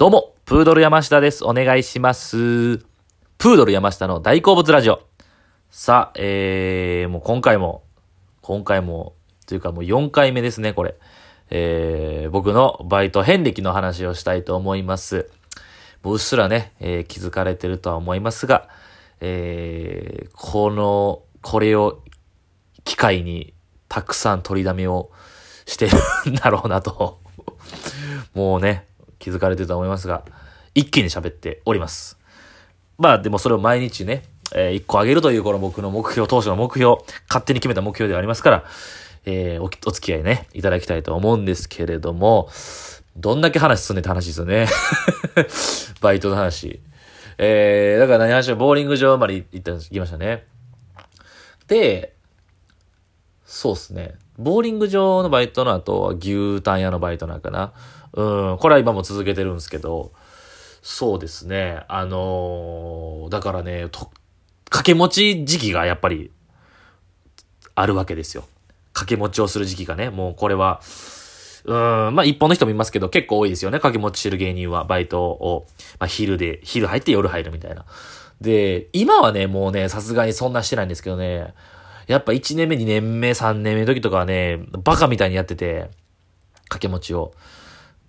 どうも、プードル山下です。お願いします。プードル山下の大好物ラジオ。さあ、えー、もう今回も、今回も、というかもう4回目ですね、これ。えー、僕のバイト遍歴の話をしたいと思います。もううっすらね、えー気づかれてるとは思いますが、えー、この、これを機会にたくさん取りだめをしてるんだろうなと。もうね、気づかれてると思いますが、一気に喋っております。まあでもそれを毎日ね、えー一個あげるというこの僕の目標、当初の目標、勝手に決めた目標ではありますから、えーおお付き合いね、いただきたいと思うんですけれども、どんだけ話進んでって話ですよね。バイトの話。えー、だから何話しボーリング場まで行った、行きましたね。で、そうっすね。ボーリング場のバイトの後は牛タン屋のバイトなんかな。うん、これは今も続けてるんですけど、そうですね。あのーだからね、と、掛け持ち時期がやっぱり、あるわけですよ。掛け持ちをする時期がね、もうこれは、うん、まあ一本の人もいますけど、結構多いですよね。掛け持ちしてる芸人は、バイトを、まあ昼で、昼入って夜入るみたいな。で、今はね、もうね、さすがにそんなしてないんですけどね、やっぱ1年目、2年目、3年目の時とかはね、バカみたいにやってて、掛け持ちを。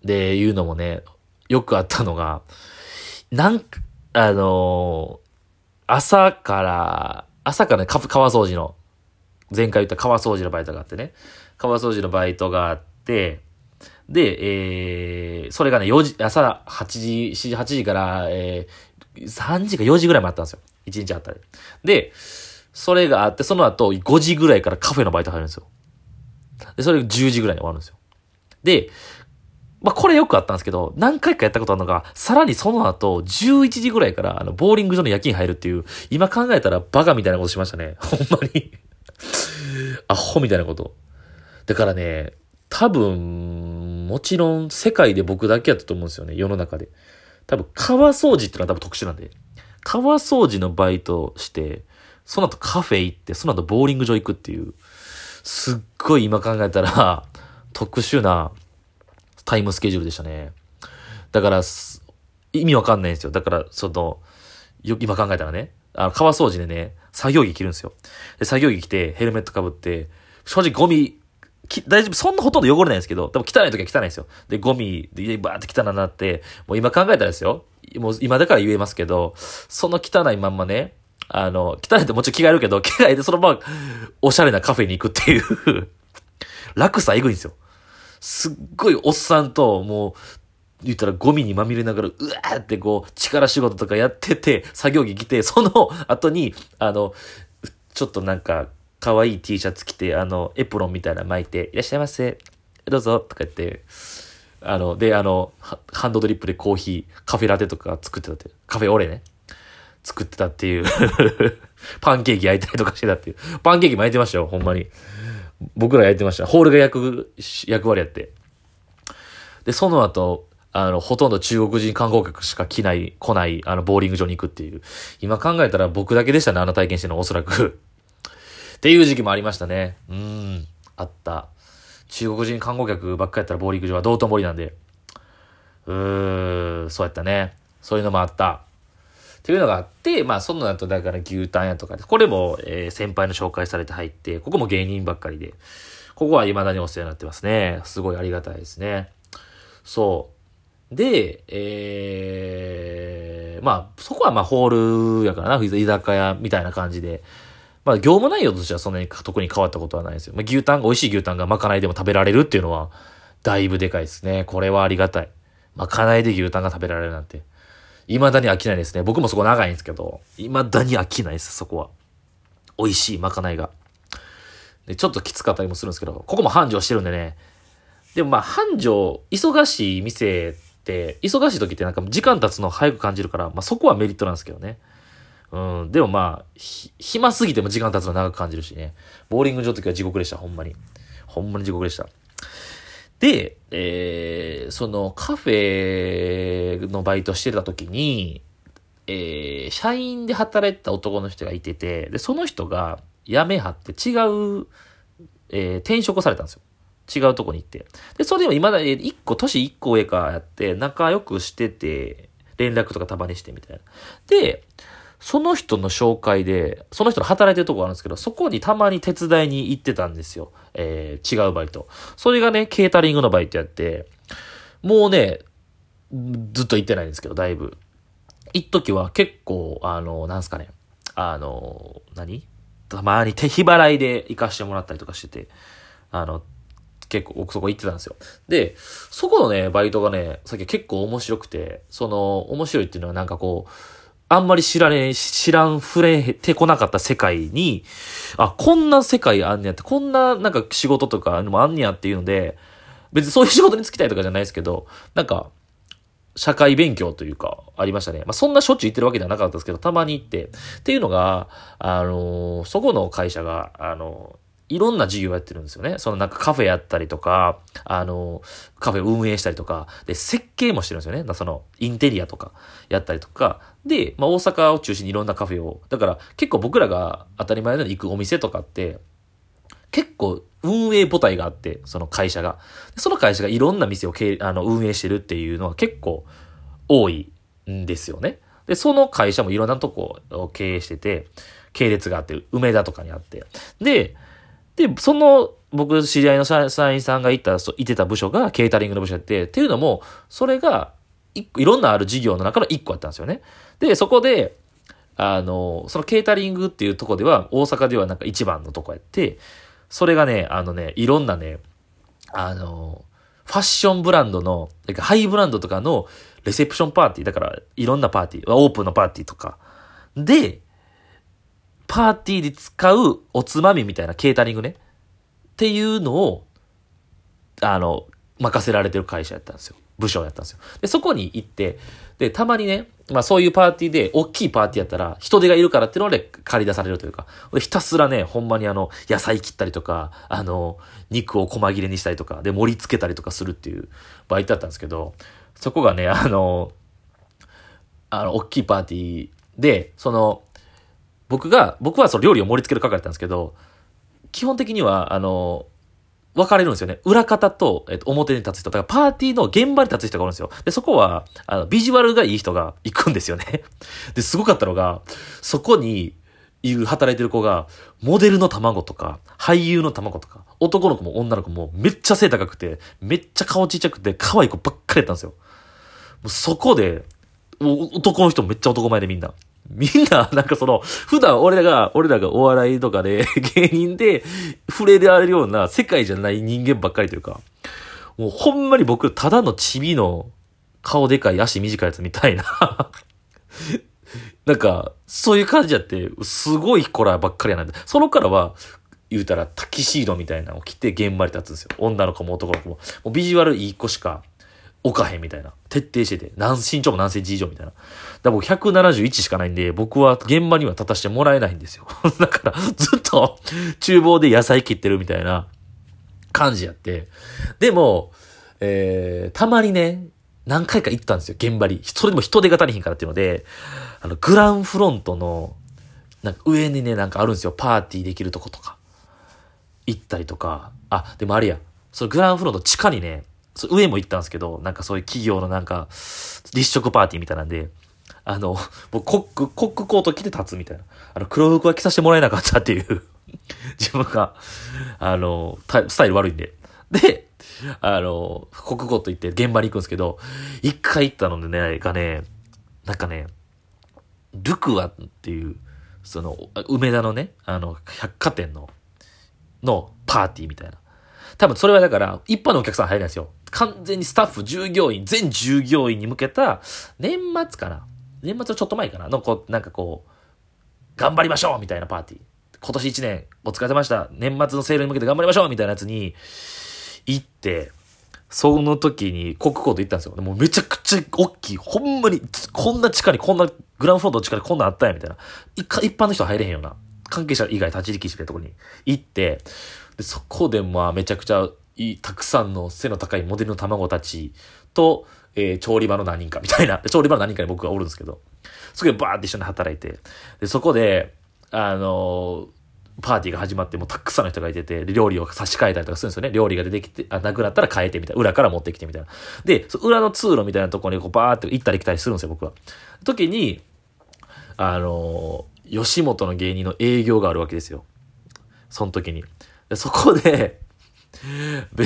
で、言うのもね、よくあったのが、なんか、あのー朝から、朝からね、川掃除の、前回言った川掃除のバイトがあってね、川掃除のバイトがあって、で、えー、それがね、4時、朝8時、7時、8時から、えー、3時か4時ぐらいもあったんですよ。1日あったり。で、それがあって、その後、5時ぐらいからカフェのバイト入るんですよ。で、それ10時ぐらいに終わるんですよ。で、まあ、これよくあったんですけど、何回かやったことあるのが、さらにその後、11時ぐらいから、あの、ボーリング場の夜勤入るっていう、今考えたらバカみたいなことしましたね。ほんまに。アホみたいなこと。だからね、多分、もちろん世界で僕だけやったと思うんですよね、世の中で。多分、川掃除ってのは多分特殊なんで。川掃除のバイトして、その後カフェ行って、その後ボーリング場行くっていう、すっごい今考えたら、特殊なタイムスケジュールでしたね。だから、意味わかんないんですよ。だから、その、今考えたらね、あの川掃除でね、作業着着るんですよ。で、作業着着て、ヘルメットかぶって、正直ゴミ、大丈夫、そんなほとんど汚れないんですけど、多分汚い時は汚いんですよ。で、ゴミでバーって汚なって、もう今考えたらですよ。もう今だから言えますけど、その汚いまんまね、あの、汚いってもちろん着替えるけど、着替えてそのまま、おしゃれなカフェに行くっていう、楽さえぐいんですよ。すっごいおっさんと、もう、言ったらゴミにまみれながら、うわーってこう、力仕事とかやってて、作業着着て、その後に、あの、ちょっとなんか、可愛い T シャツ着て、あの、エプロンみたいな巻いて、いらっしゃいませ、どうぞ、とか言って、あの、で、あの、ハンドドリップでコーヒー、カフェラテとか作ってたって、カフェオレね。作ってたっていう。パンケーキ焼いたりとかしてたっていう。パンケーキも焼いてましたよ、ほんまに。僕ら焼いてました。ホールが焼く役割やって。で、その後、あの、ほとんど中国人観光客しか来ない、来ない、あの、ボーリング場に行くっていう。今考えたら僕だけでしたね、あの体験してるの、おそらく。っていう時期もありましたね。うん、あった。中国人観光客ばっかやったらボーリング場は道頓堀なんで。うーん、そうやったね。そういうのもあった。っていうのがあって、まあ、その後、だから牛タン屋とかで、これも、えー先輩の紹介されて入って、ここも芸人ばっかりで、ここは未だにお世話になってますね。すごいありがたいですね。そう。で、えー、まあ、そこはまあ、ホールやからな、居酒屋みたいな感じで、まあ、業務内容としてはそんなに特に変わったことはないですよ。まあ、牛タン、美味しい牛タンがまかないでも食べられるっていうのは、だいぶでかいですね。これはありがたい。まかないで牛タンが食べられるなんて。未だに飽きないですね。僕もそこ長いんですけど、未だに飽きないです、そこは。美味しいまかないが。で、ちょっときつかったりもするんですけど、ここも繁盛してるんでね。でもまあ、繁盛、忙しい店って、忙しい時ってなんか時間経つの早く感じるから、まあそこはメリットなんですけどね。うん、でもまあ、暇すぎても時間経つの長く感じるしね。ボーリング場の時は地獄でした、ほんまに。ほんまに地獄でした。で、えー、そのカフェのバイトしてた時に、えー、社員で働いてた男の人がいてて、で、その人が辞めはって違う、えー転職をされたんですよ。違うとこに行って。で、それでも今だに1個、年1個上かやって、仲良くしてて、連絡とかたまにしてみたいな。で、その人の紹介で、その人の働いてるとこがあるんですけど、そこにたまに手伝いに行ってたんですよ。えー、違うバイト。それがね、ケータリングのバイトやって、もうね、ずっと行ってないんですけど、だいぶ。一時は結構、あの、なんすかね、あの、何？たまに手日払いで行かしてもらったりとかしてて、あの、結構、そこ行ってたんですよ。で、そこのね、バイトがね、さっき結構面白くて、その、面白いっていうのはなんかこう、あんまり知らねえ、知らん、触れてこなかった世界に、あ、こんな世界あんねやって、こんななんか仕事とかもあんねやっていうので、別にそういう仕事に就きたいとかじゃないですけど、なんか、社会勉強というか、ありましたね。まあ、そんなしょっちゅう行ってるわけではなかったですけど、たまに行って。っていうのが、あのーそこの会社が、あのーいろんな事業やってるんですよね。そのなんかカフェやったりとか、あのカフェを運営したりとか、で、設計もしてるんですよね。その、インテリアとかやったりとか、で、まあ、大阪を中心にいろんなカフェを、だから結構僕らが当たり前のように行くお店とかって、結構運営母体があって、その会社が。その会社がいろんな店をあの運営してるっていうのは結構多いんですよね。で、その会社もいろんなとこを経営してて、系列があって、梅田とかにあって。で、で、その、僕、知り合いの社員さんがいた、そういてた部署がケータリングの部署やって、っていうのも、それが、いいろんなある事業の中の一個やったんですよね。で、そこで、あの、そのケータリングっていうとこでは、大阪ではなんか一番のとこやって、それがね、あのね、いろんなね、あの、ファッションブランドの、なんかハイブランドとかのレセプションパーティー、だからいろんなパーティー、オープンのパーティーとか、で、パーティーで使うおつまみみたいなケータリングね、っていうのを、あの、任せられてる会社やったんですよ。部署やったんですよ。で、そこに行って、で、たまにね、まあそういうパーティーで、大きいパーティーやったら、人手がいるからっていうので借り出されるというか、ひたすらね、ほんまにあの、野菜切ったりとか、あの、肉を細切れにしたりとか、で、盛り付けたりとかするっていうバイトだったんですけど、そこがね、あの、あの、大きいパーティーで、その、僕が、僕はその料理を盛り付ける係だったんですけど、基本的には、あの、分かれるんですよね。裏方と、えっと、表に立つ人。だからパーティーの現場に立つ人がおるんですよ。で、そこは、あの、ビジュアルがいい人が 行くんですよね。で、すごかったのが、そこに、いる、働いてる子が、モデルの卵とか、俳優の卵とか、男の子も女の子もめっちゃ背高くて、めっちゃ顔ちっちゃくて、可愛い子ばっかりやったんですよ。もうそこで、男の人もめっちゃ男前でみんな。みんな、なんかその、普段俺らが、俺らがお笑いとかで、芸人で触れられるような世界じゃない人間ばっかりというか、もうほんまに僕、ただのチビの顔でかい足短いやつみたいな。なんか、そういう感じやって、すごい子らばっかりやなんで、そのからは、言うたらタキシードみたいなのを着て現場に立つんですよ。女の子も男の子も。もうビジュアルいい子しか置かへんみたいな。徹底してて。何身長も何センチ以上みたいな。だから僕171しかないんで、僕は現場には立たせてもらえないんですよ。だから、ずっと厨房で野菜切ってるみたいな感じやって。でも、えー、たまにね、何回か行ったんですよ、現場に。それでも人手が足りひんからっていうので、あの、グランフロントの、なんか上にね、なんかあるんですよ、パーティーできるとことか。行ったりとか。あ、でもあれや。そのグランフロント地下にね、上も行ったんですけど、なんかそういう企業のなんか、立食パーティーみたいなんで、あの、僕コック、コックコート着て立つみたいな。あの、黒服は着させてもらえなかったっていう、自分が、あの、スタイル悪いんで。で、あの、コックコート行って現場に行くんですけど、一回行ったのでね、がね、なんかね、ルクアっていう、その、梅田のね、あの、百貨店の、のパーティーみたいな。多分それはだから、一般のお客さん入れないんですよ。完全にスタッフ、従業員、全従業員に向けた、年末かな年末はちょっと前かなの、こう、なんかこう、頑張りましょうみたいなパーティー。今年一年お疲れ様でした。年末のセールに向けて頑張りましょうみたいなやつに行って、その時にコックコート行ったんですよ。もうめちゃくちゃ大きい。ほんまに、こんな地下にこんな、グランフロントの地下にこんなんあったんや、みたいな。一般の人は入れへんような。関係者以外立ち入り禁止みたいなところに行って、で、そこでまあめちゃくちゃ、たくさんの背の高いモデルの卵たちと、えー調理場の何人かみたいな。調理場の何人かに僕がおるんですけど、そこでバーって一緒に働いて、で、そこで、あのーパーティーが始まってもうたくさんの人がいてて、料理を差し替えたりとかするんですよね。料理が出てきて、あ、なくなったら変えてみたいな。裏から持ってきてみたいな。で、裏の通路みたいなところにこうバーって行ったり来たりするんですよ、僕は。時に、あのー、吉本の芸人の営業があるわけですよ。その時に。そこで、で、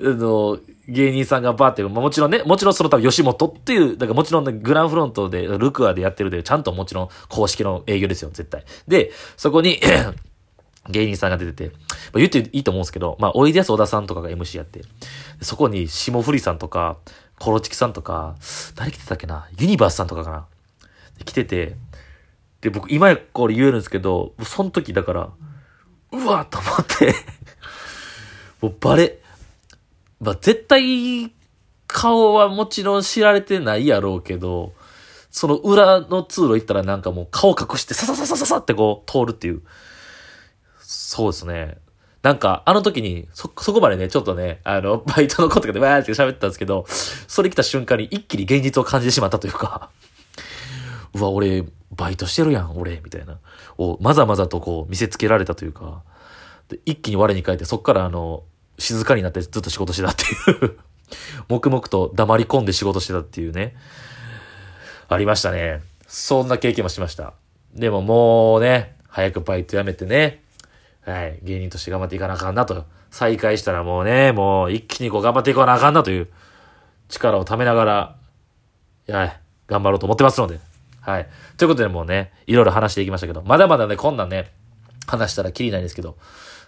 あの、芸人さんがバーって、もちろんね、もちろんその多分吉本っていう、だからもちろん、ね、グランフロントで、ルクアでやってるで、ちゃんともちろん公式の営業ですよ、絶対。で、そこに 芸人さんが出てて、まあ、言っていいと思うんですけど、まあ、おいでやす小田さんとかが MC やって、そこに霜降りさんとか、コロチキさんとか、誰来てたっけなユニバースさんとかかな来てて、で、僕、今これ言えるんですけど、その時だから、うわと思ってもうバレ、まあ、絶対、顔はもちろん知られてないやろうけど、その裏の通路行ったらなんかもう顔隠してささささささってこう通るっていう。そうですね。なんか、あの時に、そ、そこまでね、ちょっとね、あの、バイトのことかでわーって喋ったんですけど、それ来た瞬間に一気に現実を感じてしまったというか、うわ、俺、バイトしてるやん、俺、みたいな。を、まざまざとこう、見せつけられたというか、で一気に我に返って、そっからあの、静かになってずっと仕事してたっていう 黙々と黙り込んで仕事してたっていうね。ありましたね。そんな経験もしました。でももうね、早くバイト辞めてね、はい、芸人として頑張っていかなあかんなと。再開したらもうね、もう一気にこう頑張っていかなあかんなという力を貯めながら、はい、頑張ろうと思ってますので。はい。ということでもうね、いろいろ話していきましたけど、まだまだね、こんなんね、話したらきりないんですけど、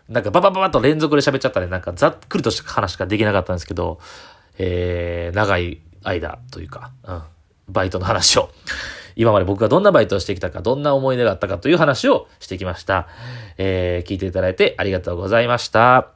なんかババババと連続で喋っちゃったね、なんかざっくりとした話しかできなかったんですけど、えー、長い間というか、うん、バイトの話を、今まで僕がどんなバイトをしてきたか、どんな思い出があったかという話をしてきました。えー、聞いていただいてありがとうございました。